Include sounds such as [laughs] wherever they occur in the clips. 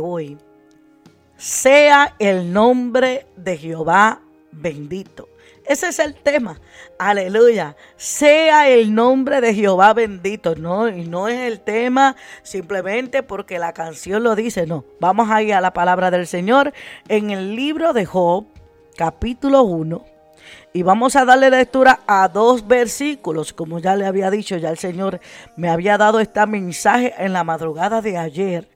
hoy. Sea el nombre de Jehová bendito. Ese es el tema. Aleluya. Sea el nombre de Jehová bendito. No, y no es el tema simplemente porque la canción lo dice. No. Vamos a ir a la palabra del Señor en el libro de Job, capítulo 1. Y vamos a darle lectura a dos versículos. Como ya le había dicho, ya el Señor me había dado este mensaje en la madrugada de ayer.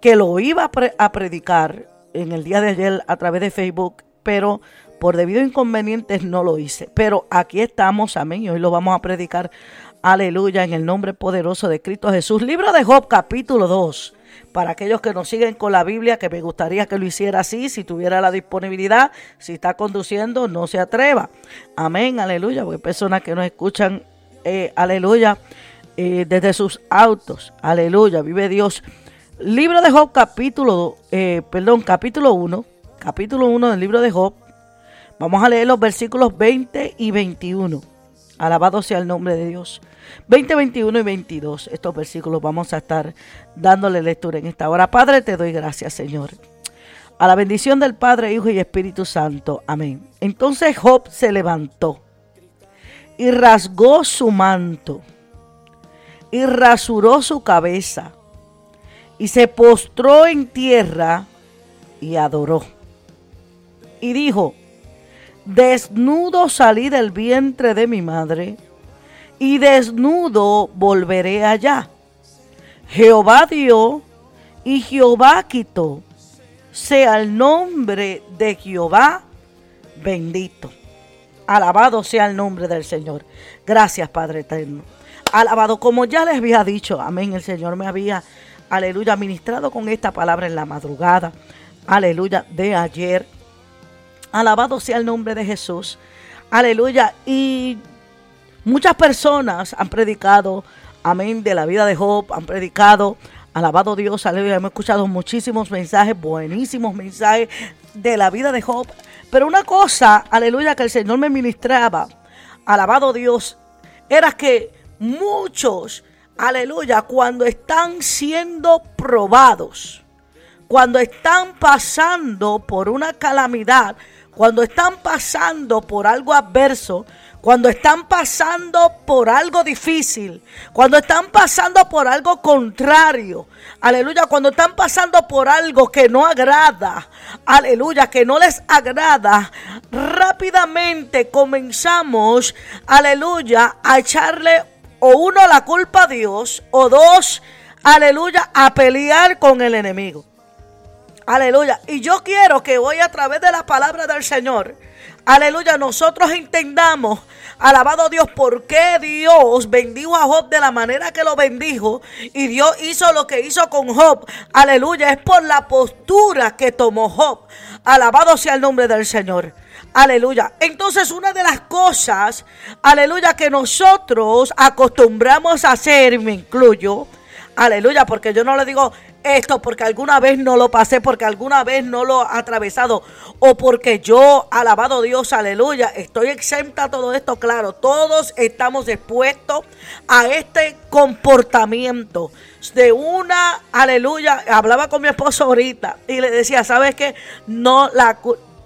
Que lo iba a predicar en el día de ayer a través de Facebook. Pero por debido a inconvenientes no lo hice. Pero aquí estamos, amén. Y hoy lo vamos a predicar, aleluya, en el nombre poderoso de Cristo Jesús. Libro de Job, capítulo 2. Para aquellos que nos siguen con la Biblia, que me gustaría que lo hiciera así, si tuviera la disponibilidad, si está conduciendo, no se atreva. Amén, aleluya, porque hay personas que nos escuchan, eh, aleluya, eh, desde sus autos. Aleluya, vive Dios. Libro de Job, capítulo, eh, perdón, capítulo 1, capítulo 1 del libro de Job, Vamos a leer los versículos 20 y 21. Alabado sea el nombre de Dios. 20, 21 y 22. Estos versículos vamos a estar dándole lectura en esta hora. Padre, te doy gracias, Señor. A la bendición del Padre, Hijo y Espíritu Santo. Amén. Entonces Job se levantó y rasgó su manto y rasuró su cabeza y se postró en tierra y adoró. Y dijo, Desnudo salí del vientre de mi madre, y desnudo volveré allá. Jehová dio y Jehová quitó. Sea el nombre de Jehová bendito. Alabado sea el nombre del Señor. Gracias, Padre eterno. Alabado, como ya les había dicho, amén, el Señor me había, aleluya, ministrado con esta palabra en la madrugada, aleluya, de ayer Alabado sea el nombre de Jesús. Aleluya. Y muchas personas han predicado, amén, de la vida de Job, han predicado, alabado Dios, aleluya. Hemos escuchado muchísimos mensajes, buenísimos mensajes de la vida de Job. Pero una cosa, aleluya, que el Señor me ministraba, alabado Dios, era que muchos, aleluya, cuando están siendo probados, cuando están pasando por una calamidad, cuando están pasando por algo adverso, cuando están pasando por algo difícil, cuando están pasando por algo contrario, aleluya, cuando están pasando por algo que no agrada, aleluya, que no les agrada, rápidamente comenzamos, aleluya, a echarle o uno la culpa a Dios o dos, aleluya, a pelear con el enemigo. Aleluya. Y yo quiero que hoy a través de la palabra del Señor, aleluya, nosotros entendamos, alabado Dios, por qué Dios bendijo a Job de la manera que lo bendijo y Dios hizo lo que hizo con Job. Aleluya. Es por la postura que tomó Job. Alabado sea el nombre del Señor. Aleluya. Entonces una de las cosas, aleluya, que nosotros acostumbramos a hacer, me incluyo, aleluya, porque yo no le digo, esto porque alguna vez no lo pasé, porque alguna vez no lo he atravesado, o porque yo, alabado Dios, aleluya, estoy exenta a todo esto, claro, todos estamos expuestos a este comportamiento de una, aleluya, hablaba con mi esposo ahorita y le decía, ¿sabes qué? No, la,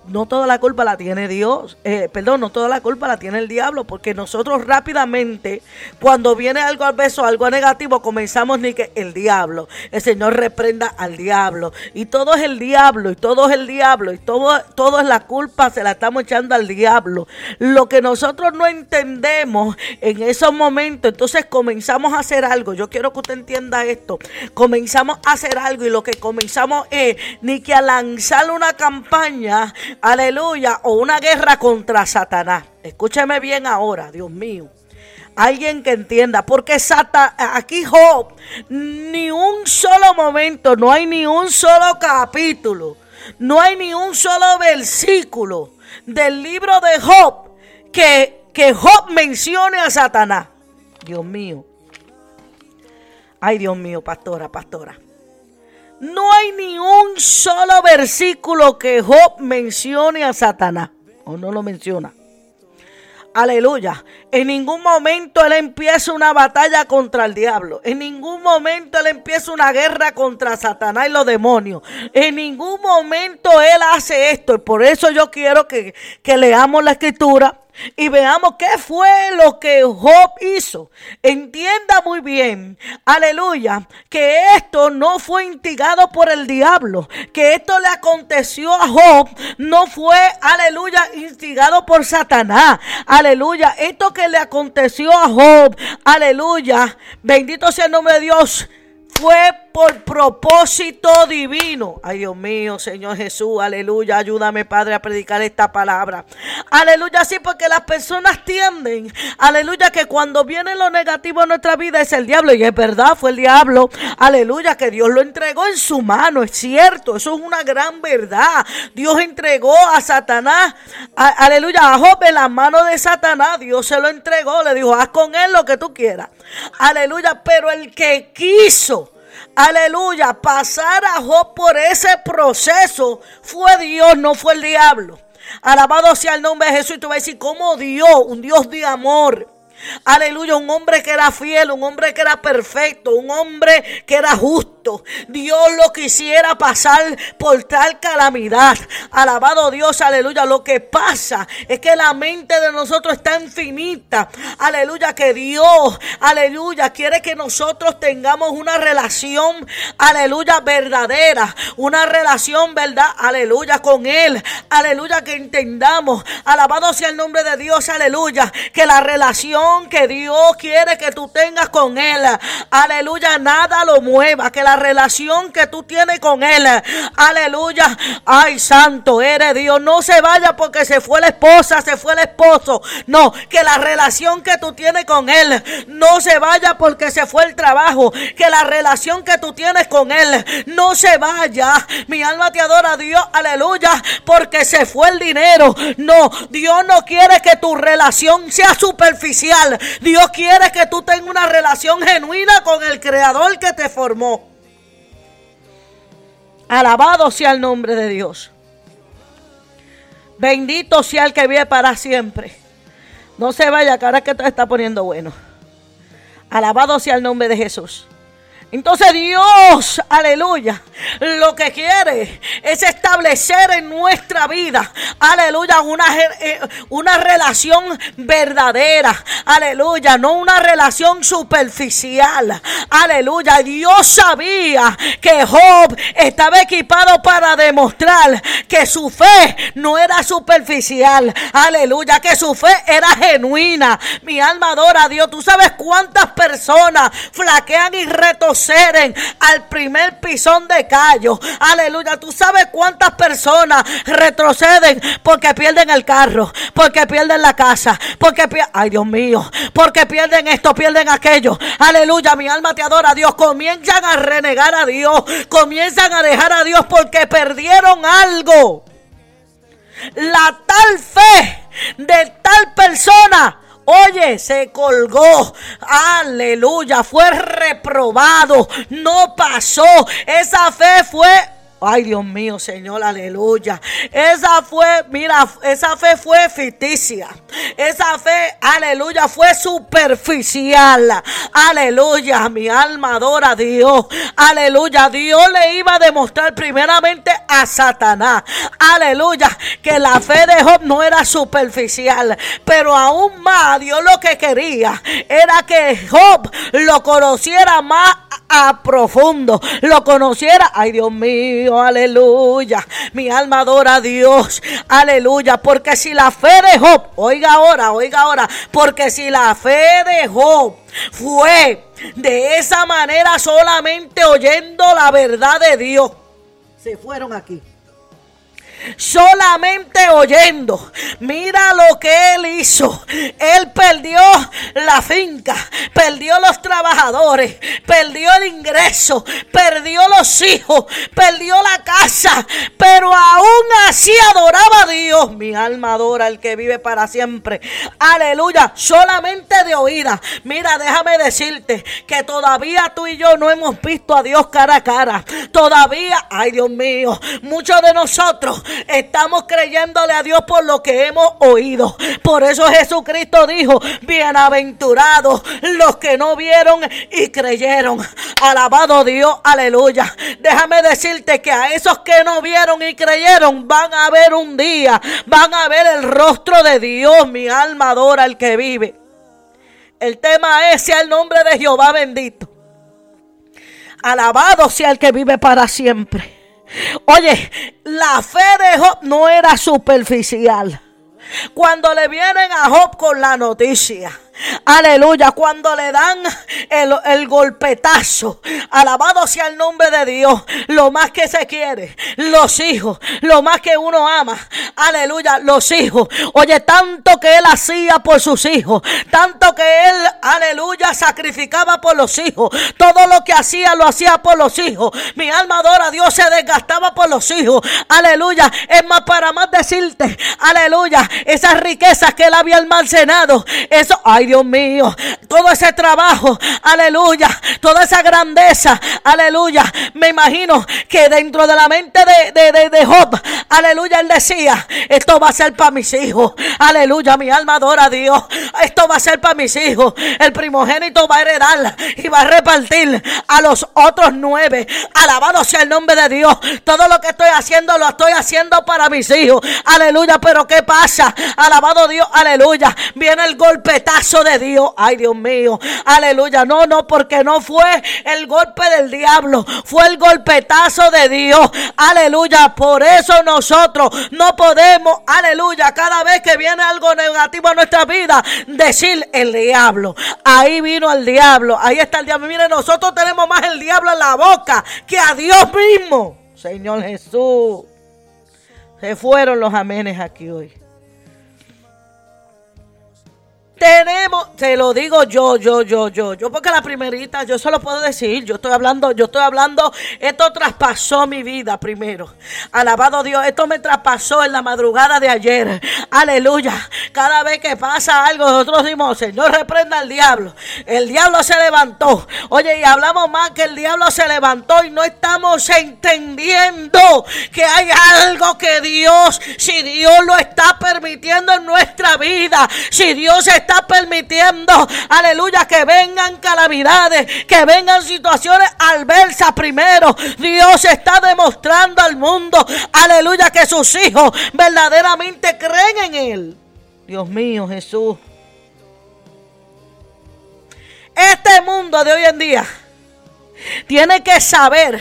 no toda la culpa la tiene Dios, eh, perdón, no toda la culpa la tiene el diablo, porque nosotros rápidamente, cuando viene algo adverso, algo negativo, comenzamos ni que el diablo, el Señor reprenda al diablo, y todo es el diablo, y todo es el diablo, y todo, todo es la culpa, se la estamos echando al diablo. Lo que nosotros no entendemos en esos momentos, entonces comenzamos a hacer algo, yo quiero que usted entienda esto, comenzamos a hacer algo, y lo que comenzamos es ni que a lanzar una campaña, aleluya, o una guerra contra Satanás. Escúcheme bien ahora, Dios mío. Alguien que entienda, porque Satanás, aquí Job, ni un solo momento, no hay ni un solo capítulo, no hay ni un solo versículo del libro de Job que, que Job mencione a Satanás. Dios mío. Ay, Dios mío, pastora, pastora. No hay ni un solo versículo que Job mencione a Satanás. O no lo menciona. Aleluya. En ningún momento él empieza una batalla contra el diablo. En ningún momento él empieza una guerra contra Satanás y los demonios. En ningún momento él hace esto. Y por eso yo quiero que, que leamos la escritura y veamos qué fue lo que Job hizo. Entienda muy bien, aleluya, que esto no fue instigado por el diablo, que esto le aconteció a Job no fue, aleluya, instigado por Satanás. Aleluya, esto que le aconteció a Job, aleluya, bendito sea el nombre de Dios fue por propósito divino. Ay Dios mío, Señor Jesús, aleluya. Ayúdame, Padre, a predicar esta palabra. Aleluya, sí, porque las personas tienden, aleluya, que cuando viene lo negativo en nuestra vida es el diablo. Y es verdad, fue el diablo. Aleluya, que Dios lo entregó en su mano. Es cierto, eso es una gran verdad. Dios entregó a Satanás, aleluya, a Job en la mano de Satanás. Dios se lo entregó, le dijo, haz con él lo que tú quieras. Aleluya, pero el que quiso aleluya, pasar a Job por ese proceso fue Dios, no fue el diablo. Alabado sea el nombre de Jesús. Y tú vas a decir, ¿cómo Dios, un Dios de amor? Aleluya, un hombre que era fiel, un hombre que era perfecto, un hombre que era justo. Dios lo quisiera pasar por tal calamidad. Alabado Dios, aleluya. Lo que pasa es que la mente de nosotros está infinita. Aleluya, que Dios, aleluya, quiere que nosotros tengamos una relación, aleluya, verdadera. Una relación, verdad, aleluya, con Él. Aleluya, que entendamos. Alabado sea el nombre de Dios, aleluya. Que la relación que Dios quiere que tú tengas con Él. Aleluya, nada lo mueva. Que la relación que tú tienes con Él. Aleluya. Ay, santo, eres Dios. No se vaya porque se fue la esposa, se fue el esposo. No, que la relación que tú tienes con Él no se vaya porque se fue el trabajo. Que la relación que tú tienes con Él no se vaya. Mi alma te adora, Dios. Aleluya. Porque se fue el dinero. No, Dios no quiere que tu relación sea superficial. Dios quiere que tú tengas una relación genuina con el Creador que te formó. Alabado sea el nombre de Dios. Bendito sea el que vive para siempre. No se vaya, ahora que todo está poniendo bueno. Alabado sea el nombre de Jesús. Entonces Dios, aleluya, lo que quiere es establecer en nuestra vida, aleluya, una, eh, una relación verdadera, aleluya, no una relación superficial, aleluya. Dios sabía que Job estaba equipado para demostrar que su fe no era superficial, aleluya, que su fe era genuina. Mi alma adora a Dios. Tú sabes cuántas personas flaquean y retos al primer pisón de callo. Aleluya. Tú sabes cuántas personas retroceden porque pierden el carro, porque pierden la casa, porque pierden, ay Dios mío, porque pierden esto, pierden aquello. Aleluya. Mi alma te adora, Dios. Comienzan a renegar a Dios, comienzan a dejar a Dios porque perdieron algo. La tal fe de tal persona Oye, se colgó. Aleluya. Fue reprobado. No pasó. Esa fe fue Ay, Dios mío, Señor, aleluya. Esa fue, mira, esa fe fue ficticia. Esa fe, aleluya, fue superficial. Aleluya, mi alma adora a Dios. Aleluya, Dios le iba a demostrar primeramente a Satanás. Aleluya, que la fe de Job no era superficial. Pero aún más, Dios lo que quería era que Job lo conociera más a profundo. Lo conociera. Ay, Dios mío aleluya. Mi alma adora a Dios, aleluya. Porque si la fe de Job, oiga ahora, oiga ahora, porque si la fe de Job fue de esa manera solamente oyendo la verdad de Dios, se fueron aquí solamente oyendo. Mira lo que él hizo. Él perdió la finca, perdió los trabajadores, perdió el ingreso, perdió los hijos, perdió la casa, pero aún así adoraba a Dios. Mi alma adora al que vive para siempre. Aleluya, solamente de oída. Mira, déjame decirte que todavía tú y yo no hemos visto a Dios cara a cara. Todavía, ay Dios mío, muchos de nosotros Estamos creyéndole a Dios por lo que hemos oído. Por eso Jesucristo dijo, bienaventurados los que no vieron y creyeron. Alabado Dios, aleluya. Déjame decirte que a esos que no vieron y creyeron van a ver un día, van a ver el rostro de Dios. Mi alma adora al que vive. El tema es sea el nombre de Jehová bendito. Alabado sea el que vive para siempre. Oye, la fe de Job no era superficial. Cuando le vienen a Job con la noticia Aleluya. Cuando le dan el, golpetazo. Alabado sea el nombre de Dios. Lo más que se quiere. Los hijos. Lo más que uno ama. Aleluya. Los hijos. Oye, tanto que él hacía por sus hijos. Tanto que él, aleluya, sacrificaba por los hijos. Todo lo que hacía lo hacía por los hijos. Mi alma adora a Dios. Se desgastaba por los hijos. Aleluya. Es más, para más decirte. Aleluya. Esas riquezas que él había almacenado. Eso. Ay, Dios mío, todo ese trabajo, aleluya, toda esa grandeza, aleluya. Me imagino que dentro de la mente de, de, Job, aleluya, él decía, esto va a ser para mis hijos, aleluya, mi alma adora a Dios, esto va a ser para mis hijos, el primogénito va a heredar y va a repartir a los otros nueve, alabado sea el nombre de Dios, todo lo que estoy haciendo lo estoy haciendo para mis hijos, aleluya, pero ¿qué pasa? Alabado Dios, aleluya, viene el golpetazo de Dios. Ay, Dios mío. Aleluya. No, no, porque no fue el golpe del diablo. Fue el golpetazo de Dios. Aleluya. Por eso nosotros no podemos, aleluya, cada vez que viene algo negativo a nuestra vida, decir el diablo. Ahí vino el diablo. Ahí está el diablo. Mire, nosotros tenemos más el diablo en la boca que a Dios mismo. Señor Jesús. Se fueron los amenes aquí hoy. Tenemos, te lo digo yo, yo, yo, yo, yo, porque la primerita, yo solo puedo decir, yo estoy hablando, yo estoy hablando, esto traspasó mi vida primero. Alabado Dios, esto me traspasó en la madrugada de ayer. Aleluya. Cada vez que pasa algo, nosotros decimos, Señor, reprenda al diablo. El diablo se levantó. Oye, y hablamos más que el diablo se levantó y no estamos entendiendo que hay algo que Dios, si Dios lo está permitiendo en nuestra vida, si Dios está permitiendo, aleluya, que vengan calamidades, que vengan situaciones adversas primero. Dios está demostrando al mundo, aleluya, que sus hijos verdaderamente creen en Él. Dios mío, Jesús. Este mundo de hoy en día tiene que saber,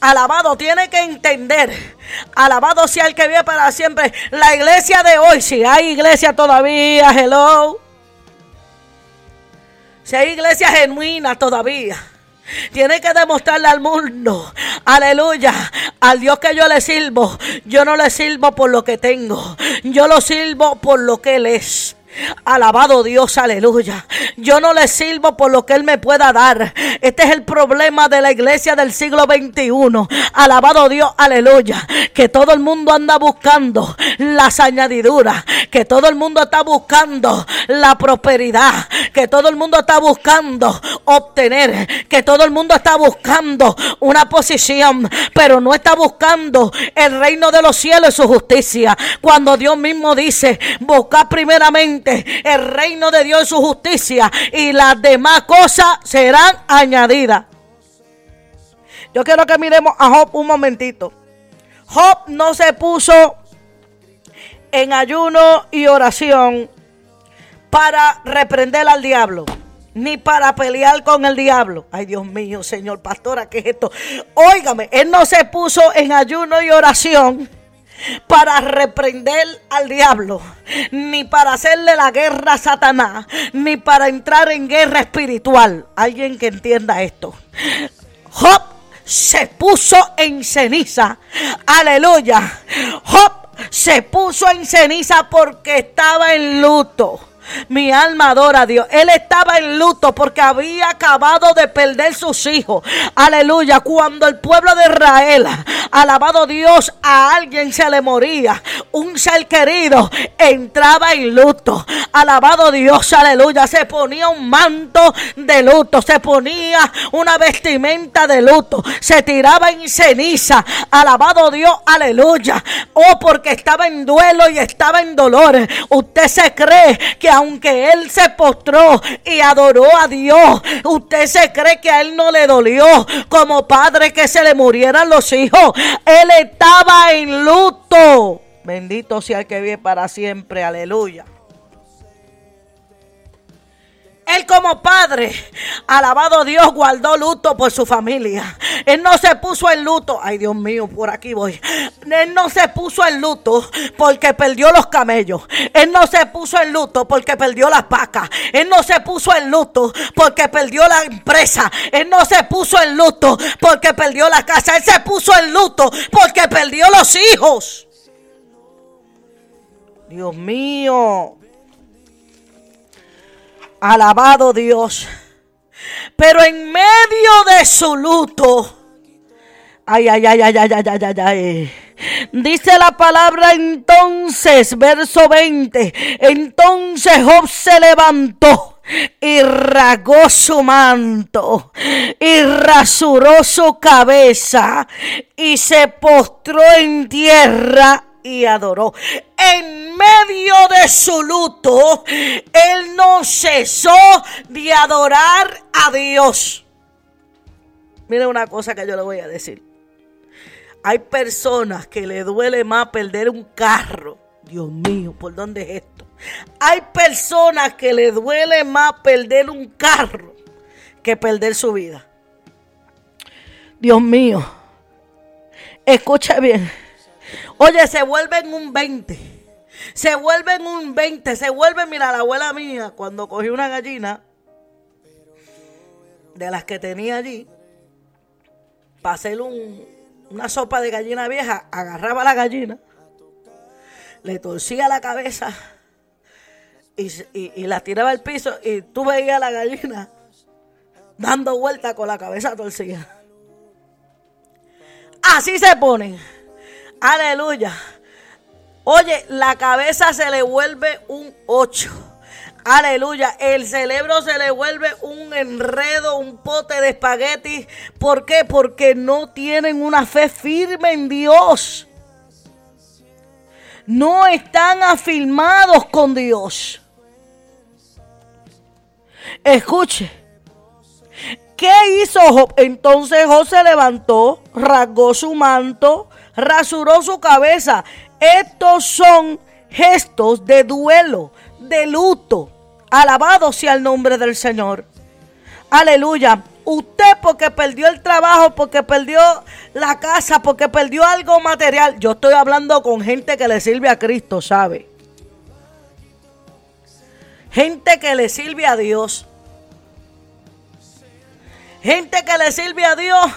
alabado, tiene que entender Alabado sea el que vive para siempre. La iglesia de hoy, si hay iglesia todavía, hello. Si hay iglesia genuina todavía. Tiene que demostrarle al mundo, aleluya, al Dios que yo le sirvo. Yo no le sirvo por lo que tengo, yo lo sirvo por lo que Él es. Alabado Dios, aleluya. Yo no le sirvo por lo que Él me pueda dar. Este es el problema de la iglesia del siglo XXI. Alabado Dios, aleluya. Que todo el mundo anda buscando las añadiduras. Que todo el mundo está buscando la prosperidad. Que todo el mundo está buscando obtener. Que todo el mundo está buscando una posición. Pero no está buscando el reino de los cielos y su justicia. Cuando Dios mismo dice, busca primeramente el reino de Dios y su justicia y las demás cosas serán añadidas. Yo quiero que miremos a Job un momentito. Job no se puso en ayuno y oración para reprender al diablo, ni para pelear con el diablo. Ay, Dios mío, señor pastora, ¿qué es esto? Óigame, él no se puso en ayuno y oración para reprender al diablo, ni para hacerle la guerra a Satanás, ni para entrar en guerra espiritual. Alguien que entienda esto. Job se puso en ceniza. Aleluya. Job se puso en ceniza porque estaba en luto. Mi alma adora a Dios. Él estaba en luto porque había acabado de perder sus hijos. Aleluya. Cuando el pueblo de Israel, alabado Dios, a alguien se le moría. un ser querido, entraba en luto. Alabado Dios, aleluya. Se ponía un manto de luto, se ponía una vestimenta de luto, se tiraba en ceniza. Alabado Dios, aleluya. Oh, porque estaba en duelo y estaba en dolor. Usted se cree que aunque él se postró y adoró a Dios, usted se cree que a él no le dolió como padre que se le murieran los hijos. Él estaba en luto. Bendito sea el que vive para siempre. Aleluya. Él como padre, alabado Dios, guardó luto por su familia. Él no se puso en luto. Ay, Dios mío, por aquí voy. Él no se puso en luto porque perdió los camellos. Él no se puso en luto porque perdió las vacas. Él no se puso en luto porque perdió la empresa. Él no se puso en luto porque perdió la casa. Él se puso en luto porque perdió los hijos. Dios mío. Alabado Dios. Pero en medio de su luto. Ay, ay, ay, ay, ay, ay, ay, ay, ay. Dice la palabra entonces, verso 20. Entonces Job se levantó y rasgó su manto y rasuró su cabeza y se postró en tierra y adoró. En medio de su luto, él no cesó de adorar a Dios. Mire una cosa que yo le voy a decir. Hay personas que le duele más perder un carro. Dios mío, ¿por dónde es esto? Hay personas que le duele más perder un carro que perder su vida. Dios mío, escucha bien. Oye, se vuelven un 20. Se vuelven un 20. Se vuelven, mira, la abuela mía, cuando cogió una gallina de las que tenía allí, para hacer una sopa de gallina vieja, agarraba la gallina, le torcía la cabeza y, y la tiraba al piso y tú veías la gallina dando vueltas con la cabeza torcida. Así se ponen. Aleluya. Oye, la cabeza se le vuelve un 8. Aleluya. El cerebro se le vuelve un enredo, un pote de espagueti. ¿Por qué? Porque no tienen una fe firme en Dios. No están afirmados con Dios. Escuche. ¿Qué hizo Job? Entonces Job se levantó, rasgó su manto, rasuró su cabeza. Estos son gestos de duelo, de luto. Alabado sea el nombre del Señor. Aleluya. Usted porque perdió el trabajo, porque perdió la casa, porque perdió algo material. Yo estoy hablando con gente que le sirve a Cristo, ¿sabe? Gente que le sirve a Dios. Gente que le sirve a Dios.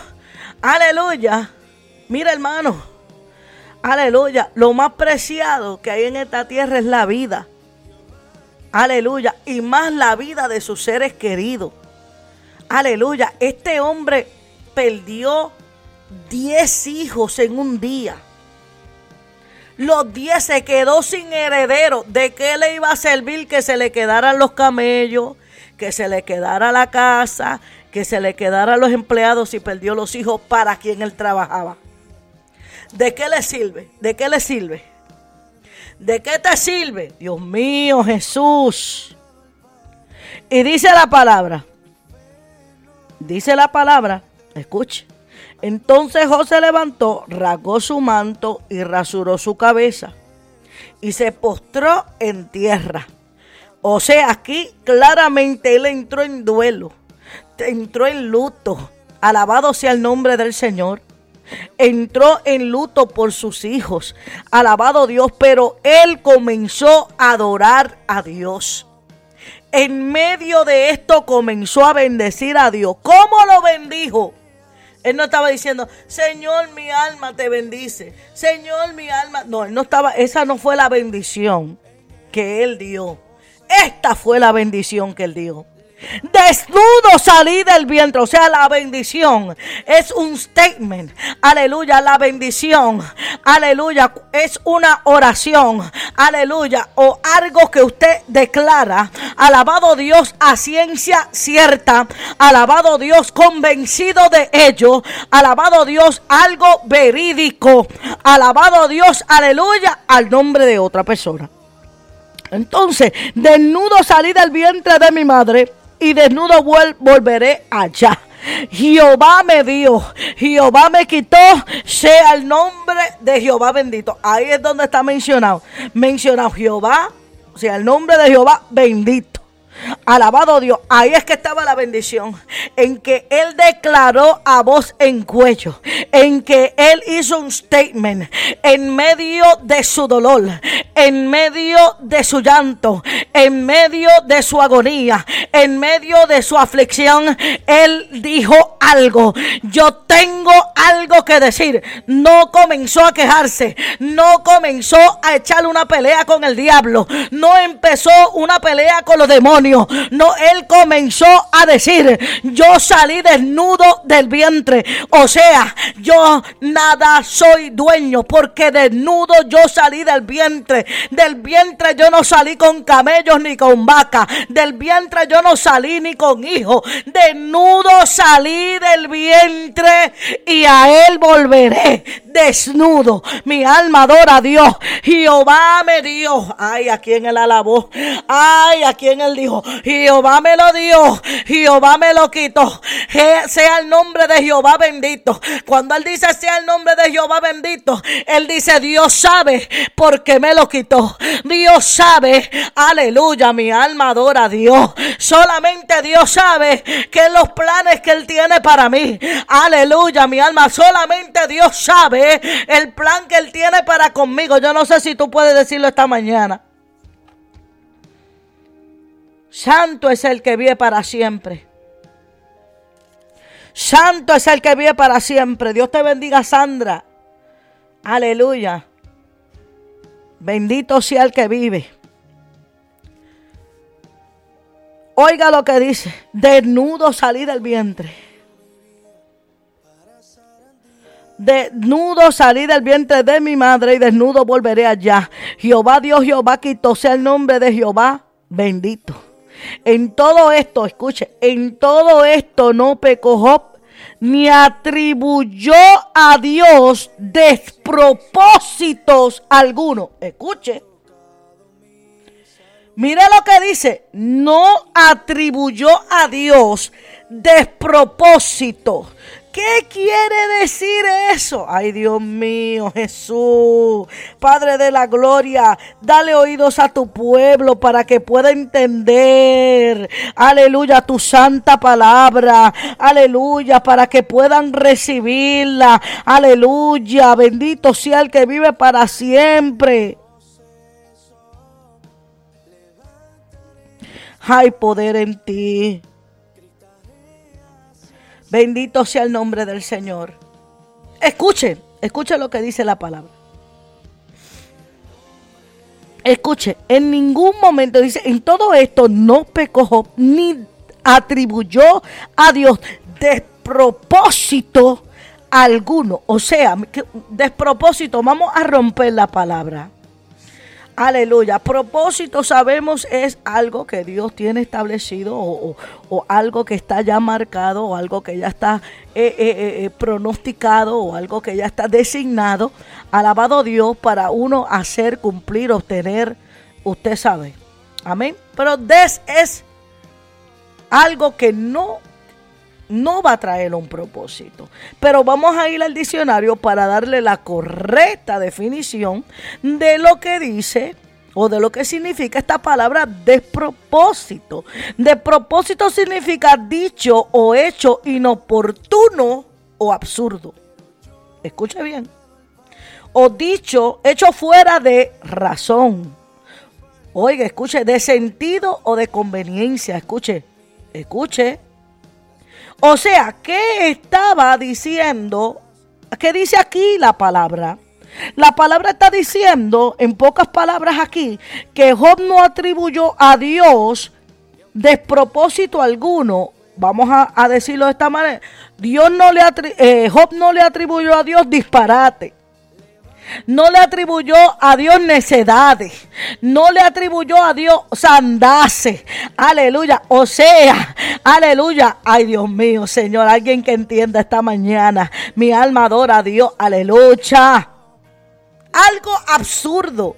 Aleluya. Mira hermano. Aleluya. Lo más preciado que hay en esta tierra es la vida. Aleluya. Y más la vida de sus seres queridos. Aleluya. Este hombre perdió 10 hijos en un día. Los 10 se quedó sin heredero. ¿De qué le iba a servir que se le quedaran los camellos? Que se le quedara la casa, que se le quedaran los empleados y perdió los hijos para quien él trabajaba. ¿De qué le sirve? ¿De qué le sirve? ¿De qué te sirve? Dios mío, Jesús. Y dice la palabra. Dice la palabra. Escuche. Entonces José levantó, rasgó su manto y rasuró su cabeza. Y se postró en tierra. O sea, aquí claramente él entró en duelo. Entró en luto. Alabado sea el nombre del Señor entró en luto por sus hijos. Alabado Dios, pero él comenzó a adorar a Dios. En medio de esto comenzó a bendecir a Dios. ¿Cómo lo bendijo? Él no estaba diciendo, Señor, mi alma te bendice. Señor, mi alma. No, él no estaba, esa no fue la bendición que él dio. Esta fue la bendición que él dio. Desnudo salí del vientre. O sea, la bendición es un statement. Aleluya, la bendición. Aleluya, es una oración. Aleluya, o algo que usted declara. Alabado Dios a ciencia cierta. Alabado Dios convencido de ello. Alabado Dios algo verídico. Alabado Dios, aleluya, al nombre de otra persona. Entonces, desnudo salí del vientre de mi madre y desnudo volveré allá. Jehová me dio, Jehová me quitó, sea el nombre de Jehová bendito. Ahí es donde está mencionado. Mencionado Jehová, sea el nombre de Jehová bendito. Alabado Dios, ahí es que estaba la bendición, en que Él declaró a voz en cuello, en que Él hizo un statement. En medio de su dolor, en medio de su llanto, en medio de su agonía, en medio de su aflicción, Él dijo algo, yo tengo algo que decir. No comenzó a quejarse, no comenzó a echarle una pelea con el diablo, no empezó una pelea con los demonios no, él comenzó a decir, yo salí desnudo del vientre. O sea, yo nada soy dueño porque desnudo yo salí del vientre. Del vientre yo no salí con camellos ni con vaca. Del vientre yo no salí ni con hijos. Desnudo salí del vientre y a él volveré desnudo. Mi alma adora a Dios. Jehová me dio. Ay, a quien él alabó. Ay, a quien él dijo. Jehová me lo dio, Jehová me lo quitó. sea el nombre de Jehová bendito. Cuando él dice sea el nombre de Jehová bendito, él dice Dios sabe por qué me lo quitó. Dios sabe, aleluya, mi alma adora a Dios. Solamente Dios sabe que los planes que él tiene para mí. Aleluya, mi alma, solamente Dios sabe el plan que él tiene para conmigo. Yo no sé si tú puedes decirlo esta mañana. Santo es el que vive para siempre. Santo es el que vive para siempre. Dios te bendiga, Sandra. Aleluya. Bendito sea el que vive. Oiga lo que dice. Desnudo salí del vientre. Desnudo salí del vientre de mi madre y desnudo volveré allá. Jehová Dios, Jehová quitó sea el nombre de Jehová bendito. En todo esto, escuche, en todo esto no pecó Job ni atribuyó a Dios despropósitos alguno. Escuche. Mire lo que dice, no atribuyó a Dios despropósito. ¿Qué quiere decir eso? Ay, Dios mío, Jesús, Padre de la Gloria, dale oídos a tu pueblo para que pueda entender, aleluya, tu santa palabra, aleluya, para que puedan recibirla, aleluya, bendito sea el que vive para siempre. Hay poder en ti. Bendito sea el nombre del Señor. Escuche, escuche lo que dice la palabra. Escuche, en ningún momento dice, en todo esto no pecó ni atribuyó a Dios despropósito alguno. O sea, despropósito, vamos a romper la palabra. Aleluya. Propósito sabemos es algo que Dios tiene establecido o, algo que está ya marcado o algo que ya está eh, eh, eh, pronosticado o algo que ya está designado. Alabado Dios para uno hacer, cumplir, obtener, usted sabe. Amén. Pero des es algo que no no va a traer un propósito. Pero vamos a ir al diccionario para darle la correcta definición de lo que dice o de lo que significa esta palabra despropósito. Despropósito significa dicho o hecho inoportuno o absurdo. Escuche bien. O dicho, hecho fuera de razón. Oiga, escuche, de sentido o de conveniencia. Escuche, escuche. O sea, ¿qué estaba diciendo? ¿Qué dice aquí la palabra? La palabra está diciendo, en pocas palabras aquí, que Job no atribuyó a Dios despropósito alguno, vamos a, decirlo de esta manera, Dios no le eh, Job no le atribuyó a Dios disparate. No le atribuyó a Dios necedades. No le atribuyó a Dios sandaces. Aleluya. O sea, aleluya. Ay, Dios mío, Señor. Alguien que entienda esta mañana. Mi alma adora a Dios. Aleluya. Algo absurdo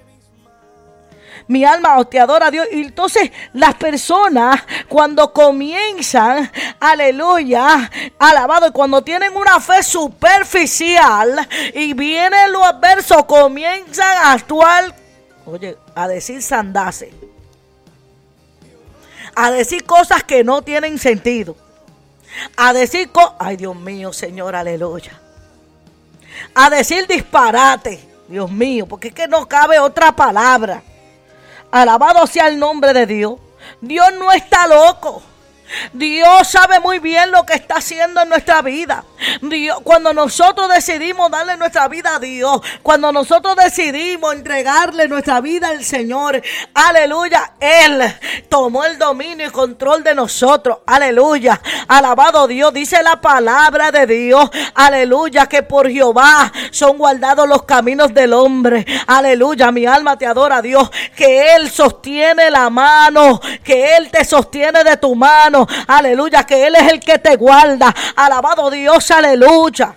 mi alma te adora a Dios. Y entonces las personas cuando comienzan, aleluya, alabado, y cuando tienen una fe superficial y viene lo adverso, comienzan a actuar, oye, a decir sandase. A decir cosas que no tienen sentido. A decir ay Dios mío, Señor, aleluya. A decir disparate, Dios mío, porque es que no cabe otra palabra. Alabado sea el nombre de Dios. Dios no está loco. Dios sabe muy bien lo que está haciendo en nuestra vida. Dios, cuando nosotros decidimos darle nuestra vida a Dios, cuando nosotros decidimos entregarle nuestra vida al Señor, aleluya, Él tomó el dominio y control de nosotros. Aleluya. Alabado Dios, dice la palabra de Dios. Aleluya, que por Jehová son guardados los caminos del hombre. Aleluya, mi alma te adora Dios, que Él sostiene la mano, que Él te sostiene de tu mano Aleluya, que Él es el que te guarda. Alabado Dios, aleluya.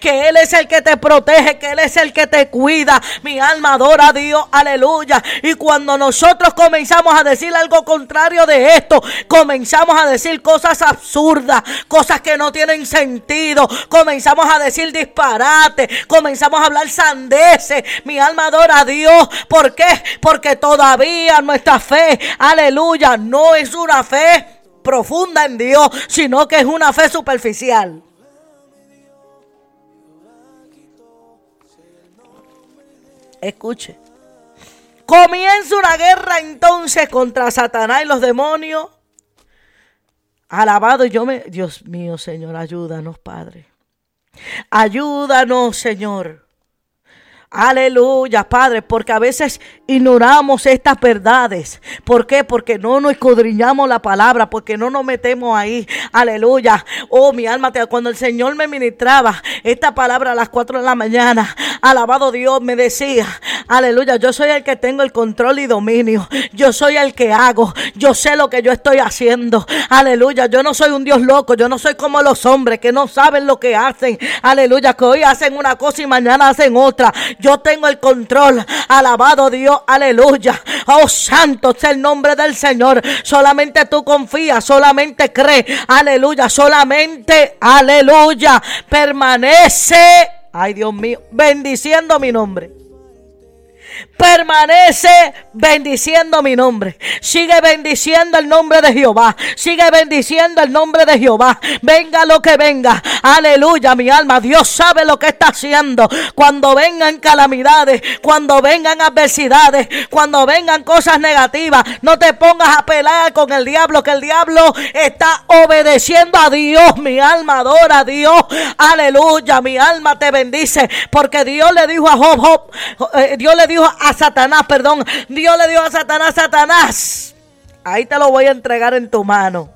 Que Él es el que te protege, que Él es el que te cuida. Mi alma adora a Dios, aleluya. Y cuando nosotros comenzamos a decir algo contrario de esto, comenzamos a decir cosas absurdas, cosas que no tienen sentido. Comenzamos a decir disparate, comenzamos a hablar sandeces. Mi alma adora a Dios. ¿Por qué? Porque todavía nuestra fe, aleluya, no es una fe profunda en Dios, sino que es una fe superficial. Escuche. Comienza una guerra entonces contra Satanás y los demonios. Alabado yo me... Dios mío, Señor, ayúdanos, Padre. Ayúdanos, Señor. Aleluya, Padre, porque a veces ignoramos estas verdades. ¿Por qué? Porque no nos escudriñamos la palabra, porque no nos metemos ahí. Aleluya. Oh, mi alma, cuando el Señor me ministraba esta palabra a las 4 de la mañana, alabado Dios, me decía, aleluya, yo soy el que tengo el control y dominio. Yo soy el que hago. Yo sé lo que yo estoy haciendo. Aleluya, yo no soy un Dios loco. Yo no soy como los hombres que no saben lo que hacen. Aleluya, que hoy hacen una cosa y mañana hacen otra. Yo tengo el control. Alabado Dios, aleluya. Oh, santo sea el nombre del Señor. Solamente tú confías, solamente cree. Aleluya, solamente, aleluya. Permanece, ay Dios mío, bendiciendo mi nombre permanece bendiciendo mi nombre. Sigue bendiciendo el nombre de Jehová. Sigue bendiciendo el nombre de Jehová. Venga lo que venga. Aleluya, mi alma. Dios sabe lo que está haciendo. Cuando vengan calamidades, cuando vengan adversidades, cuando vengan cosas negativas, no te pongas a pelear con el diablo, que el diablo está obedeciendo a Dios. Mi alma adora a Dios. Aleluya, mi alma te bendice. Porque Dios le dijo a Job, eh, Dios le dijo a Satanás, perdón. Dios le dio a Satanás, Satanás. Ahí te lo voy a entregar en tu mano.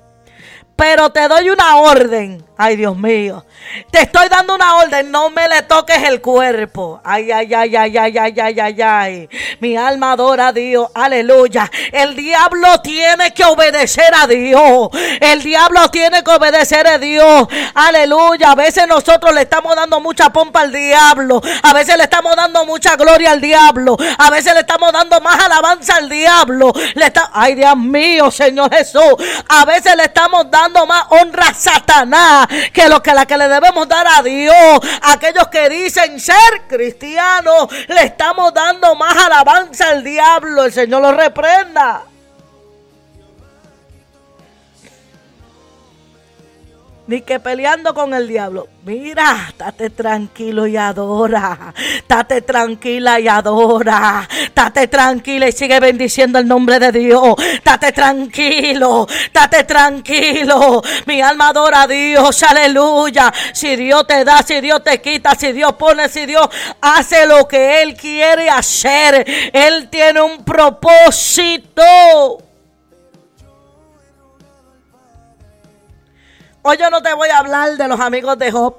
Pero te doy una orden. Ay, Dios mío. Te estoy dando una orden. No me le toques el cuerpo. Ay, ay, ay, ay, ay, ay, ay, ay, ay. Mi alma adora a Dios. Aleluya. El diablo tiene que obedecer a Dios. El diablo tiene que obedecer a Dios. Aleluya. A veces nosotros le estamos dando mucha pompa al diablo. A veces le estamos dando mucha gloria al diablo. A veces le estamos dando más alabanza al diablo. Le está... Ay, Dios mío, Señor Jesús. A veces le estamos dando más honra a Satanás que lo que la que le debemos dar a Dios. Aquellos que dicen ser cristianos, le estamos dando más alabanza al diablo. El Señor lo reprenda. Ni que peleando con el diablo. Mira, estate tranquilo y adora. Estate tranquila y adora. Estate tranquila y sigue bendiciendo el nombre de Dios. Estate tranquilo. Estate tranquilo. Mi alma adora a Dios. Aleluya. Si Dios te da, si Dios te quita, si Dios pone, si Dios hace lo que Él quiere hacer. Él tiene un propósito. Hoy yo no te voy a hablar de los amigos de Job.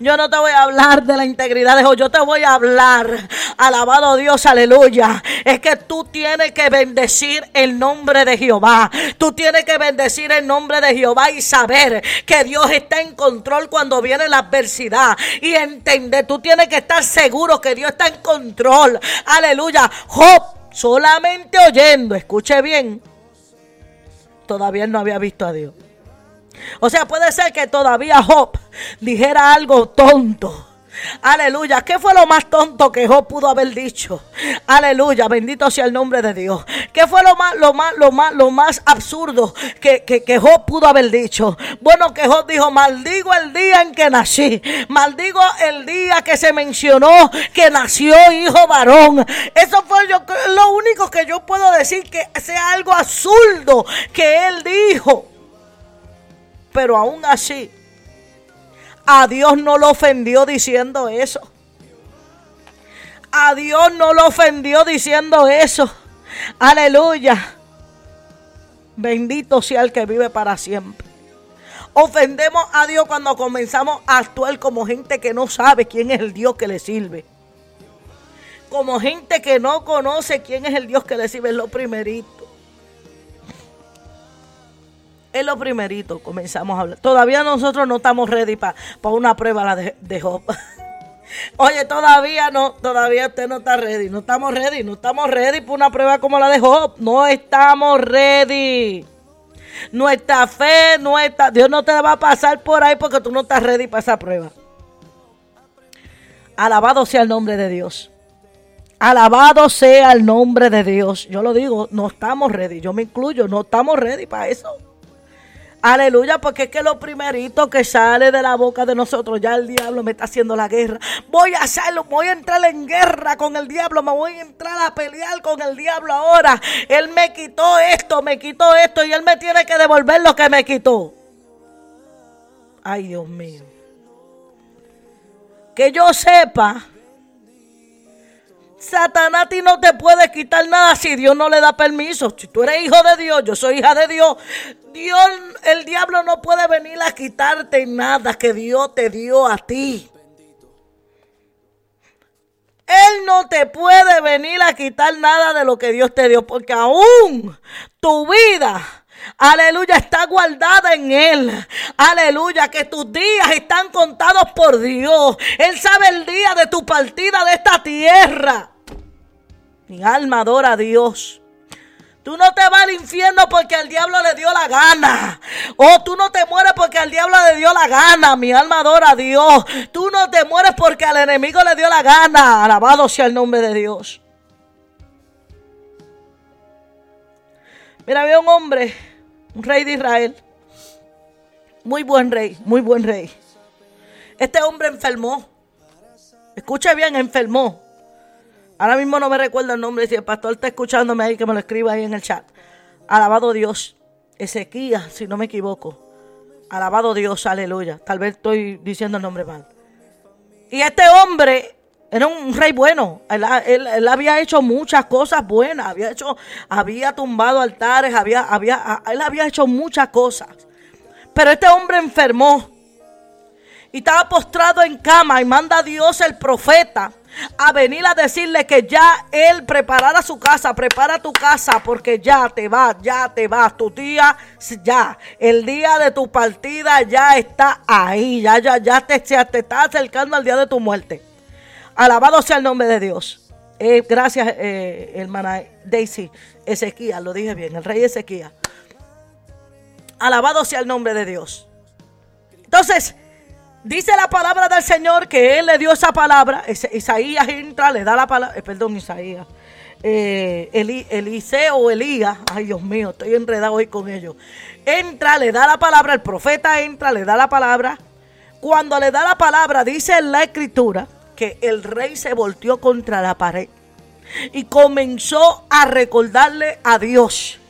Yo no te voy a hablar de la integridad de Job. Yo te voy a hablar. Alabado Dios, aleluya. Es que tú tienes que bendecir el nombre de Jehová. Tú tienes que bendecir el nombre de Jehová y saber que Dios está en control cuando viene la adversidad. Y entender, tú tienes que estar seguro que Dios está en control. Aleluya. Job, solamente oyendo, escuche bien. Todavía no había visto a Dios. O sea, puede ser que todavía Job dijera algo tonto. Aleluya. ¿Qué fue lo más tonto que Job pudo haber dicho? Aleluya. Bendito sea el nombre de Dios. ¿Qué fue lo más, lo más, lo más, lo más absurdo que, que, que Job pudo haber dicho? Bueno, que Job dijo, maldigo el día en que nací. Maldigo el día que se mencionó que nació hijo varón. Eso fue lo único que yo puedo decir que sea algo absurdo que él dijo. Pero aún así, a Dios no lo ofendió diciendo eso. A Dios no lo ofendió diciendo eso. Aleluya. Bendito sea el que vive para siempre. Ofendemos a Dios cuando comenzamos a actuar como gente que no sabe quién es el Dios que le sirve. Como gente que no conoce quién es el Dios que le sirve. Es lo primerito. Es lo primerito, comenzamos a hablar. Todavía nosotros no estamos ready para una prueba la de, Job. [laughs] Oye, todavía no, todavía usted no está ready. No estamos ready, no estamos ready para una prueba como la de Job. No estamos ready. Nuestra fe, nuestra, Dios no te va a pasar por ahí porque tú no estás ready para esa prueba. Alabado sea el nombre de Dios. Alabado sea el nombre de Dios. Yo lo digo, no estamos ready. Yo me incluyo, no estamos ready para eso. Aleluya, porque es que lo primerito que sale de la boca de nosotros, ya el diablo me está haciendo la guerra. Voy a hacerlo, voy a entrar en guerra con el diablo, me voy a entrar a pelear con el diablo ahora. Él me quitó esto, me quitó esto y él me tiene que devolver lo que me quitó. Ay, Dios mío. Que yo sepa, Satanás a ti no te puede quitar nada si Dios no le da permiso. Si tú eres hijo de Dios, yo soy hija de Dios. Dios, el diablo no puede venir a quitarte nada que Dios te dio a ti. Él no te puede venir a quitar nada de lo que Dios te dio, porque aún tu vida, aleluya, está guardada en Él. Aleluya, que tus días están contados por Dios. Él sabe el día de tu partida de esta tierra. Mi alma adora a Dios. Tú no te vas al infierno porque al diablo le dio la gana. Oh, tú no te mueres porque al diablo le dio la gana. Mi alma adora a Dios. Tú no te mueres porque al enemigo le dio la gana. Alabado sea el nombre de Dios. Mira, había un hombre, un rey de Israel. Muy buen rey, muy buen rey. Este hombre enfermó. Escucha bien, enfermó. Ahora mismo no me recuerdo el nombre. Si el pastor está escuchándome ahí, que me lo escriba ahí en el chat. Alabado Dios. Ezequías, si no me equivoco. Alabado Dios, aleluya. Tal vez estoy diciendo el nombre mal. Y este hombre era un rey bueno. Él, había hecho muchas cosas buenas. Había hecho, había tumbado altares, había, había, él había hecho muchas cosas. Pero este hombre enfermó. Y estaba postrado en cama. Y manda a Dios el profeta a venir a decirle que ya Él preparara su casa, prepara tu casa porque ya te vas, ya te vas, tu día, ya, el día de tu partida ya está ahí, ya, ya, ya te, te está acercando al día de tu muerte. Alabado sea el nombre de Dios. Eh, gracias, eh, hermana Daisy Ezequiel, lo dije bien, el rey Ezequiel. Alabado sea el nombre de Dios. Entonces, Dice la palabra del Señor que Él le dio esa palabra. Isaías entra, le da la palabra. Eh, perdón, Isaías. Eh, Eliseo Elías. Ay, Dios mío, estoy enredado hoy con ellos. Entra, le da la palabra. El profeta entra, le da la palabra. Cuando le da la palabra, dice en la escritura que el rey se volteó contra la pared y comenzó a recordarle a Dios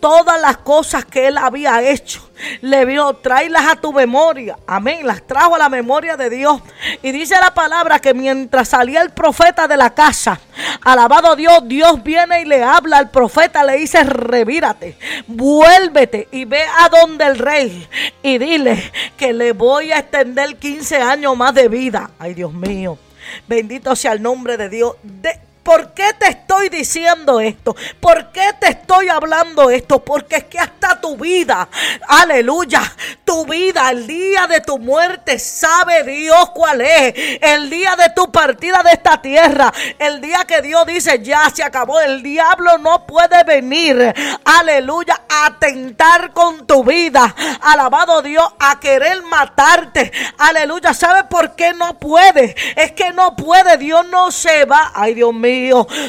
todas las cosas que él había hecho. Le vio, tráelas a tu memoria. Amén. Las trajo a la memoria de Dios. Y dice la palabra que mientras salía el profeta de la casa, alabado Dios, Dios viene y le habla al profeta, le dice, revírate, vuélvete y ve a donde el rey y dile que le voy a extender 15 años más de vida. Ay, Dios mío. Bendito sea el nombre de Dios. De, ¿Por qué te estoy diciendo esto? ¿Por qué te estoy hablando esto? Porque es que hasta tu vida, aleluya, tu vida, el día de tu muerte, sabe Dios cuál es. El día de tu partida de esta tierra, el día que Dios dice ya se acabó, el diablo no puede venir, aleluya, a atentar con tu vida. Alabado Dios, a querer matarte. Aleluya, ¿sabe por qué no puede? Es que no puede, Dios no se va. Ay, Dios mío.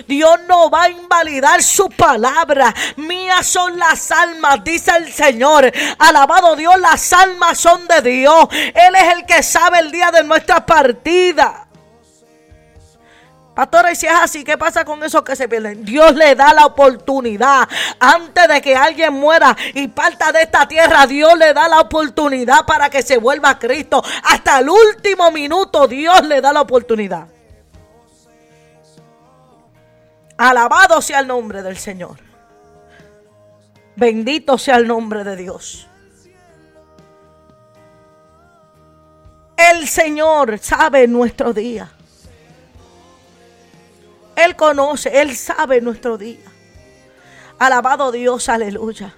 Dios no va a invalidar su palabra. Mías son las almas, dice el Señor. Alabado Dios, las almas son de Dios. Él es el que sabe el día de nuestra partida. Pastora, y si es así, ¿qué pasa con esos que se pierden? Dios le da la oportunidad. Antes de que alguien muera y parta de esta tierra, Dios le da la oportunidad para que se vuelva a Cristo. Hasta el último minuto, Dios le da la oportunidad. Alabado sea el nombre del Señor. Bendito sea el nombre de Dios. El Señor sabe nuestro día. Él conoce, Él sabe nuestro día. Alabado Dios, aleluya.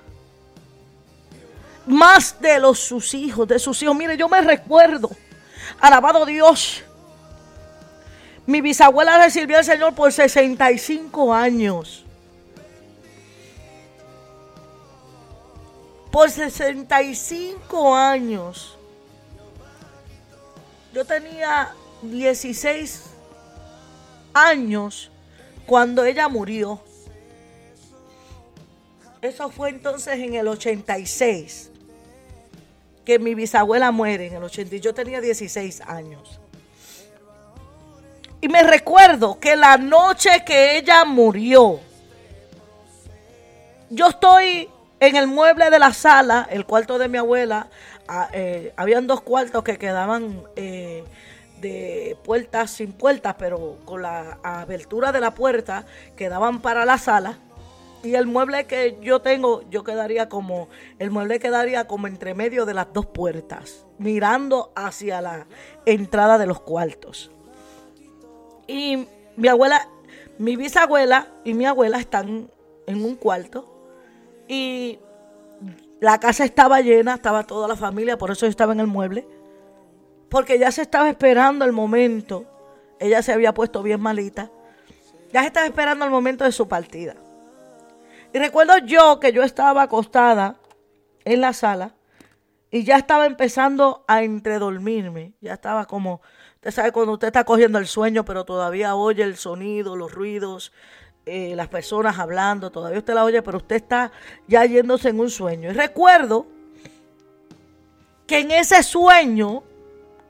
Más de los sus hijos, de sus hijos. Mire, yo me recuerdo. Alabado Dios mi bisabuela le sirvió al Señor por 65 años. Por 65 años. Yo tenía 16 años cuando ella murió. Eso fue entonces en el 86 que mi bisabuela muere en el 80. Yo tenía 16 años. Y me recuerdo que la noche que ella murió, yo estoy en el mueble de la sala, el cuarto de mi abuela. Ah, eh, habían dos cuartos que quedaban eh, de puertas sin puertas, pero con la abertura de la puerta quedaban para la sala. Y el mueble que yo tengo, yo quedaría como, el mueble quedaría como entre medio de las dos puertas, mirando hacia la entrada de los cuartos. Y mi abuela, mi bisabuela y mi abuela están en un cuarto. Y la casa estaba llena, estaba toda la familia, por eso yo estaba en el mueble. Porque ya se estaba esperando el momento. Ella se había puesto bien malita. Ya se estaba esperando el momento de su partida. Y recuerdo yo que yo estaba acostada en la sala y ya estaba empezando a entredormirme. Ya estaba como Usted sabe cuando usted está cogiendo el sueño, pero todavía oye el sonido, los ruidos, eh, las personas hablando, todavía usted la oye, pero usted está ya yéndose en un sueño. Y recuerdo que en ese sueño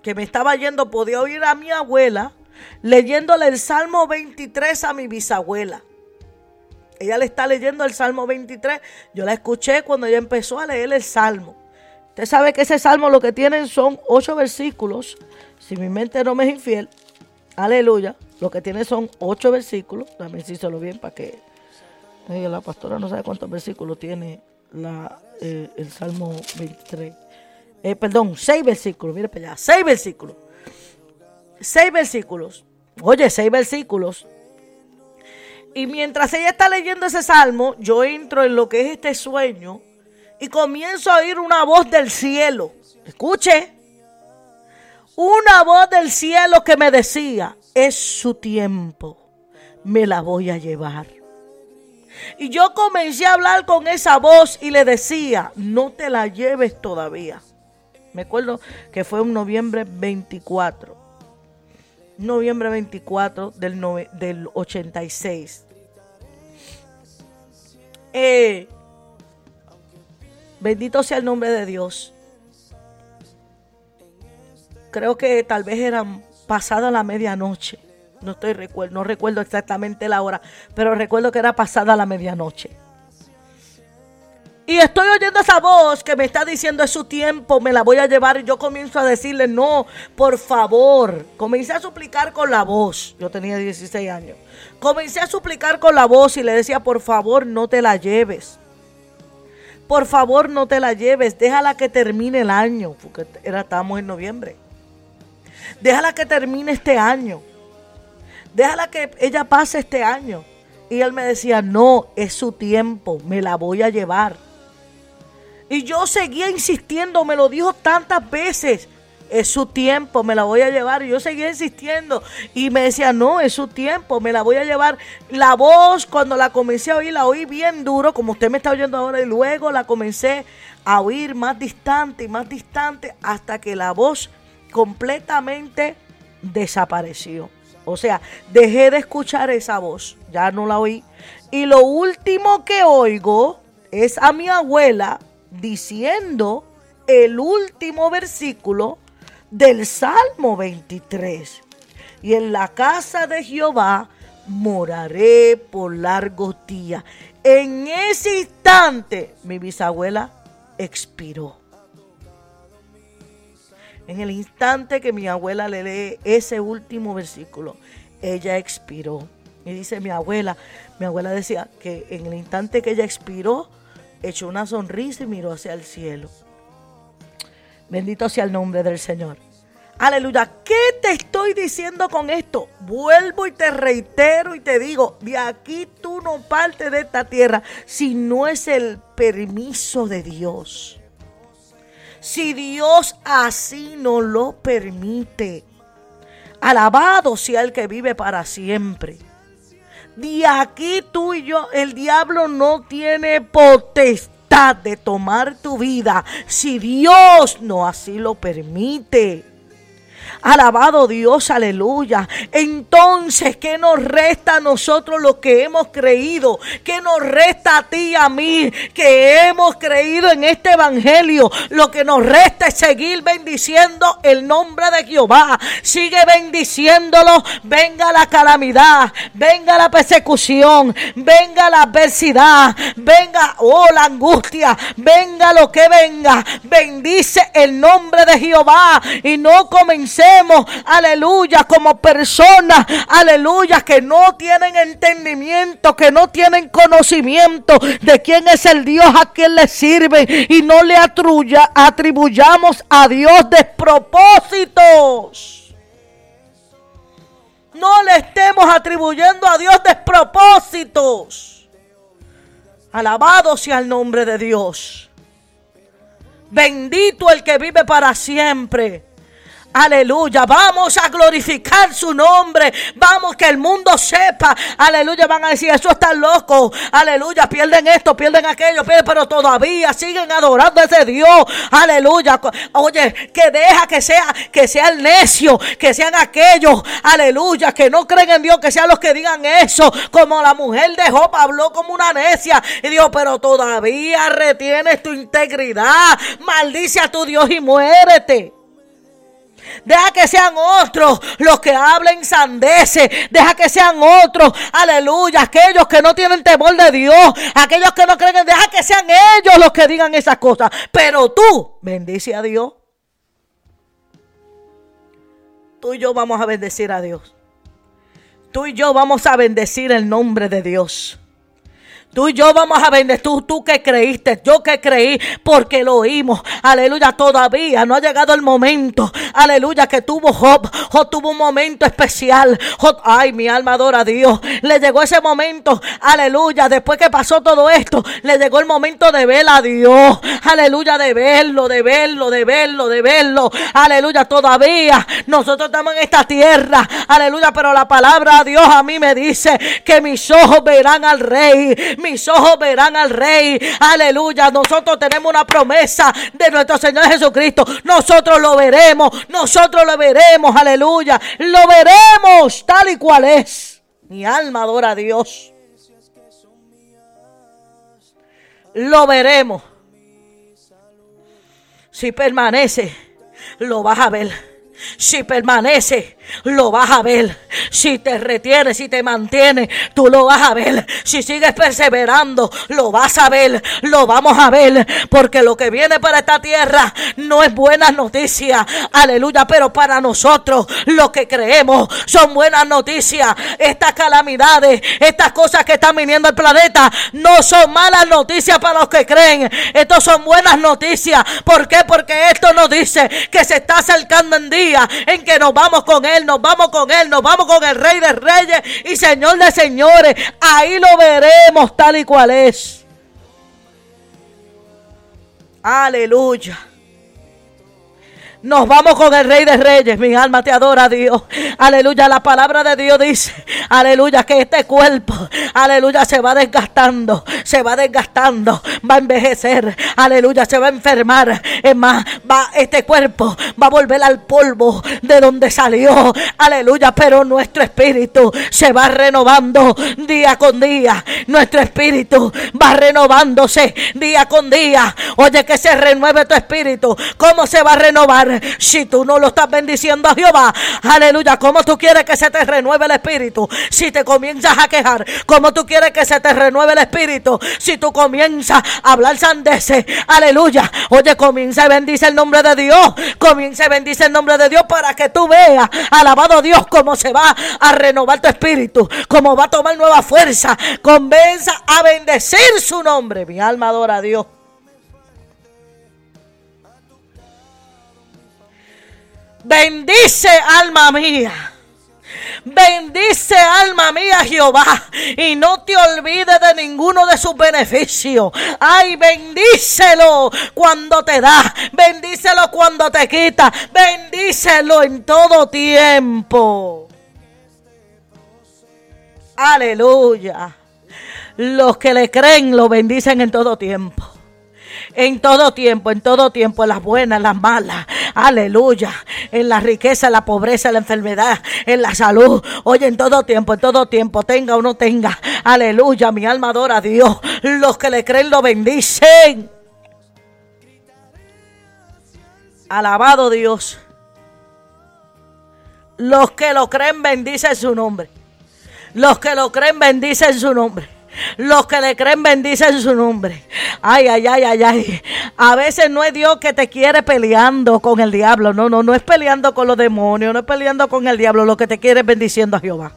que me estaba yendo podía oír a mi abuela leyéndole el Salmo 23 a mi bisabuela. Ella le está leyendo el Salmo 23. Yo la escuché cuando ella empezó a leer el Salmo. Usted sabe que ese Salmo lo que tienen son ocho versículos si mi mente no me es infiel, aleluya, lo que tiene son ocho versículos. Dame decírselo bien para que la pastora no sabe cuántos versículos tiene eh, el Salmo 23. Eh, perdón, seis versículos, mire para allá, seis versículos. Seis versículos. Oye, seis versículos. Y mientras ella está leyendo ese salmo, yo entro en lo que es este sueño y comienzo a oír una voz del cielo. Escuche una voz del cielo que me decía, es su tiempo, me la voy a llevar. Y yo comencé a hablar con esa voz y le decía, no te la lleves todavía. Me acuerdo que fue un noviembre 24. Noviembre 24 del, del 86. Eh, bendito sea el nombre de Dios creo que tal vez eran pasada la medianoche. No estoy recuerdo, no recuerdo exactamente la hora, pero recuerdo que era pasada la medianoche. Y estoy oyendo esa voz que me está diciendo es su tiempo, me la voy a llevar. Y yo comienzo a decirle, no, por favor. Comencé a suplicar con la voz. Yo tenía 16 años. Comencé a suplicar con la voz y le decía, por favor, no te la lleves. Por favor, no te la lleves. Déjala que termine el año. Porque era, estábamos en noviembre. Déjala que termine este año. Déjala que ella pase este año. Y él me decía, no, es su tiempo, me la voy a llevar. Y yo seguía insistiendo, me lo dijo tantas veces. Es su tiempo, me la voy a llevar. Y yo seguía insistiendo. Y me decía, no, es su tiempo, me la voy a llevar. La voz, cuando la comencé a oír, la oí bien duro, como usted me está oyendo ahora. Y luego la comencé a oír más distante y más distante hasta que la voz completamente desapareció. O sea, dejé de escuchar esa voz, ya no la oí. Y lo último que oigo es a mi abuela diciendo el último versículo del Salmo 23. Y en la casa de Jehová moraré por largos días. En ese instante mi bisabuela expiró. En el instante que mi abuela le lee ese último versículo, ella expiró. Y dice mi abuela, mi abuela decía que en el instante que ella expiró, echó una sonrisa y miró hacia el cielo. Bendito sea el nombre del Señor. Aleluya. ¿Qué te estoy diciendo con esto? Vuelvo y te reitero y te digo, de aquí tú no partes de esta tierra si no es el permiso de Dios. Si Dios así no lo permite. Alabado sea el que vive para siempre. De aquí tú y yo, el diablo no tiene potestad de tomar tu vida si Dios no así lo permite. Alabado Dios, aleluya. Entonces, ¿qué nos resta a nosotros los que hemos creído? ¿Qué nos resta a ti y a mí que hemos creído en este evangelio? Lo que nos resta es seguir bendiciendo el nombre de Jehová. Sigue bendiciéndolo. Venga la calamidad, venga la persecución, venga la adversidad, venga, oh, la angustia, venga lo que venga. Bendice el nombre de Jehová y no comencemos aleluya, como personas, aleluya, que no tienen entendimiento, que no tienen conocimiento de quién es el Dios a quien le sirve y no le atribuyamos a Dios despropósitos. No le estemos atribuyendo a Dios despropósitos. Alabado sea el nombre de Dios. Bendito el que vive para siempre. Aleluya, vamos a glorificar su nombre. Vamos que el mundo sepa. Aleluya, van a decir, eso está loco. Aleluya, pierden esto, pierden aquello, pero todavía siguen adorando a ese Dios. Aleluya. Oye, que deja que sea que sea el necio, que sean aquellos, aleluya, que no creen en Dios, que sean los que digan eso, como la mujer de Job habló como una necia y dijo, pero todavía retienes tu integridad. Maldice a tu Dios y muérete. Deja que sean otros los que hablen sandeces. Deja que sean otros, aleluya, aquellos que no tienen temor de Dios, aquellos que no creen, deja que sean ellos los que digan esas cosas. Pero tú, bendice a Dios. Tú y yo vamos a bendecir a Dios. Tú y yo vamos a bendecir el nombre de Dios. Tú y yo vamos a bendecir. Tú, tú que creíste, yo que creí, porque lo oímos. Aleluya, todavía no ha llegado el momento. Aleluya, que tuvo Job. Job tuvo un momento especial. ay, mi alma adora a Dios. Le llegó ese momento. Aleluya, después que pasó todo esto, le llegó el momento de ver a Dios. Aleluya, de verlo, de verlo, de verlo, de verlo. Aleluya, todavía nosotros estamos en esta tierra. Aleluya, pero la palabra de Dios a mí me dice que mis ojos verán al rey mis ojos verán al Rey. Aleluya. Nosotros tenemos una promesa de nuestro Señor Jesucristo. Nosotros lo veremos. Nosotros lo veremos. Aleluya. Lo veremos tal y cual es. Mi alma adora a Dios. Lo veremos. Si permanece, lo vas a ver. Si permanece, lo vas a ver. Si te retienes, si te mantienes, tú lo vas a ver. Si sigues perseverando, lo vas a ver. Lo vamos a ver. Porque lo que viene para esta tierra no es buena noticia. Aleluya. Pero para nosotros, lo que creemos son buenas noticias. Estas calamidades, estas cosas que están viniendo al planeta, no son malas noticias para los que creen. Estos son buenas noticias. ¿Por qué? Porque esto nos dice que se está acercando en día en que nos vamos con Él, nos vamos con Él, nos vamos con el Rey de Reyes y Señor de Señores. Ahí lo veremos tal y cual es. Aleluya. Nos vamos con el Rey de Reyes. Mi alma te adora, Dios. Aleluya. La palabra de Dios dice, aleluya, que este cuerpo, aleluya, se va desgastando. Se va desgastando. Va a envejecer. Aleluya, se va a enfermar. Es más, va, este cuerpo va a volver al polvo de donde salió. Aleluya. Pero nuestro espíritu se va renovando día con día. Nuestro espíritu va renovándose día con día. Oye, que se renueve tu espíritu. ¿Cómo se va a renovar? Si tú no lo estás bendiciendo a Jehová. Aleluya. ¿Cómo tú quieres que se te renueve el espíritu? Si te comienzas a quejar. ¿Cómo tú quieres que se te renueve el espíritu? Si tú comienzas a hablar sandeces. Aleluya. Oye, comienza y bendice el nombre de Dios. Comienza y bendice el nombre de Dios para que tú veas, alabado Dios, cómo se va a renovar tu espíritu. Cómo va a tomar nueva fuerza. Convenza a bendecir su nombre. Mi alma adora a Dios. Bendice alma mía. Bendice alma mía Jehová y no te olvides de ninguno de sus beneficios. Ay, bendícelo cuando te da, bendícelo cuando te quita, bendícelo en todo tiempo. Aleluya. Los que le creen lo bendicen en todo tiempo en todo tiempo, en todo tiempo, en las buenas, en las malas. Aleluya. En la riqueza, en la pobreza, en la enfermedad, en la salud. Oye, en todo tiempo, en todo tiempo, tenga o no tenga. Aleluya. Mi alma adora a Dios. Los que le creen lo bendicen. Alabado Dios. Los que lo creen bendicen su nombre. Los que lo creen bendicen su nombre. Los que le creen bendicen su nombre. Ay, ay, ay, ay, ay. A veces no es Dios que te quiere peleando con el diablo. No, no, no es peleando con los demonios, no es peleando con el diablo. Lo que te quiere es bendiciendo a Jehová.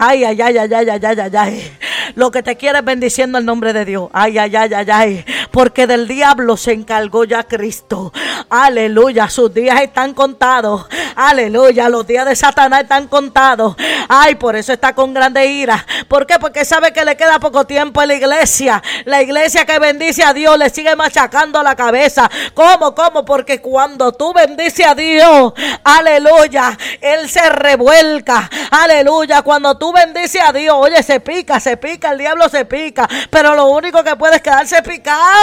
Ay, ay, ay, ay, ay, ay, ay, ay. Lo que te quiere es bendiciendo el nombre de Dios. Ay, ay, ay, ay, ay. Porque del diablo se encargó ya Cristo. Aleluya. Sus días están contados. Aleluya. Los días de Satanás están contados. Ay, por eso está con grande ira. ¿Por qué? Porque sabe que le queda poco tiempo en la iglesia. La iglesia que bendice a Dios le sigue machacando la cabeza. ¿Cómo? ¿Cómo? Porque cuando tú bendices a Dios, aleluya, Él se revuelca. Aleluya. Cuando tú bendices a Dios, oye, se pica, se pica el diablo se pica, pero lo único que puede es quedarse picado.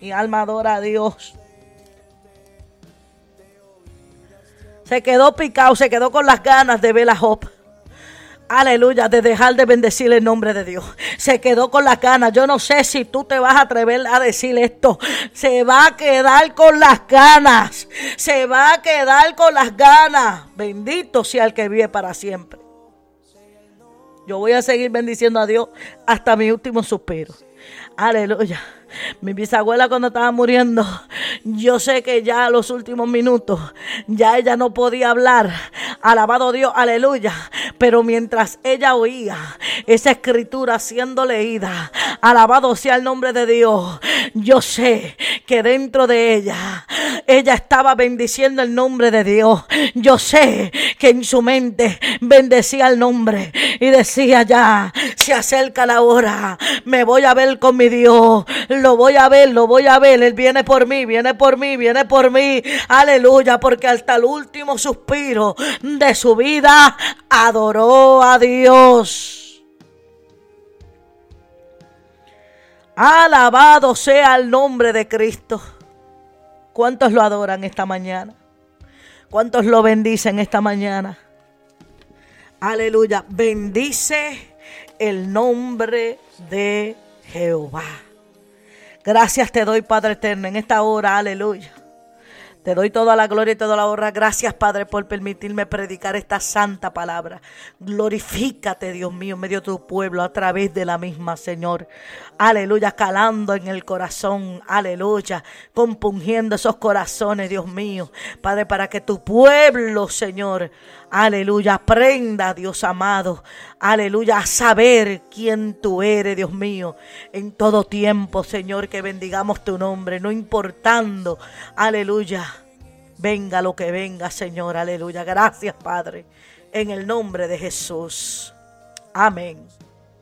Y alma adora a Dios. Se quedó picado, se quedó con las ganas de ver a Job. Aleluya, de dejar de bendecir el nombre de Dios. Se quedó con las ganas. Yo no sé si tú te vas a atrever a decir esto. Se va a quedar con las ganas. Se va a quedar con las ganas. Bendito sea el que vive para siempre. Yo voy a seguir bendiciendo a Dios hasta mi último suspiro. Aleluya. Mi bisabuela cuando estaba muriendo, yo sé que ya los últimos minutos, ya ella no podía hablar. Alabado Dios, aleluya. Pero mientras ella oía esa escritura siendo leída, alabado sea el nombre de Dios, yo sé que dentro de ella, ella estaba bendiciendo el nombre de Dios. Yo sé que en su mente bendecía el nombre y decía ya, se acerca la hora, me voy a ver con mi Dios lo voy a ver, lo voy a ver. Él viene por mí, viene por mí, viene por mí. Aleluya, porque hasta el último suspiro de su vida adoró a Dios. Alabado sea el nombre de Cristo. ¿Cuántos lo adoran esta mañana? ¿Cuántos lo bendicen esta mañana? Aleluya. Bendice el nombre de Jehová. Gracias te doy, Padre eterno, en esta hora, aleluya. Te doy toda la gloria y toda la honra. Gracias, Padre, por permitirme predicar esta santa palabra. Glorifícate, Dios mío, en medio de tu pueblo, a través de la misma, Señor. Aleluya, calando en el corazón. Aleluya, compungiendo esos corazones, Dios mío. Padre, para que tu pueblo, Señor, aleluya, aprenda, Dios amado. Aleluya, a saber quién tú eres, Dios mío. En todo tiempo, Señor, que bendigamos tu nombre, no importando, aleluya Venga lo que venga, Señor. Aleluya. Gracias, Padre. En el nombre de Jesús. Amén.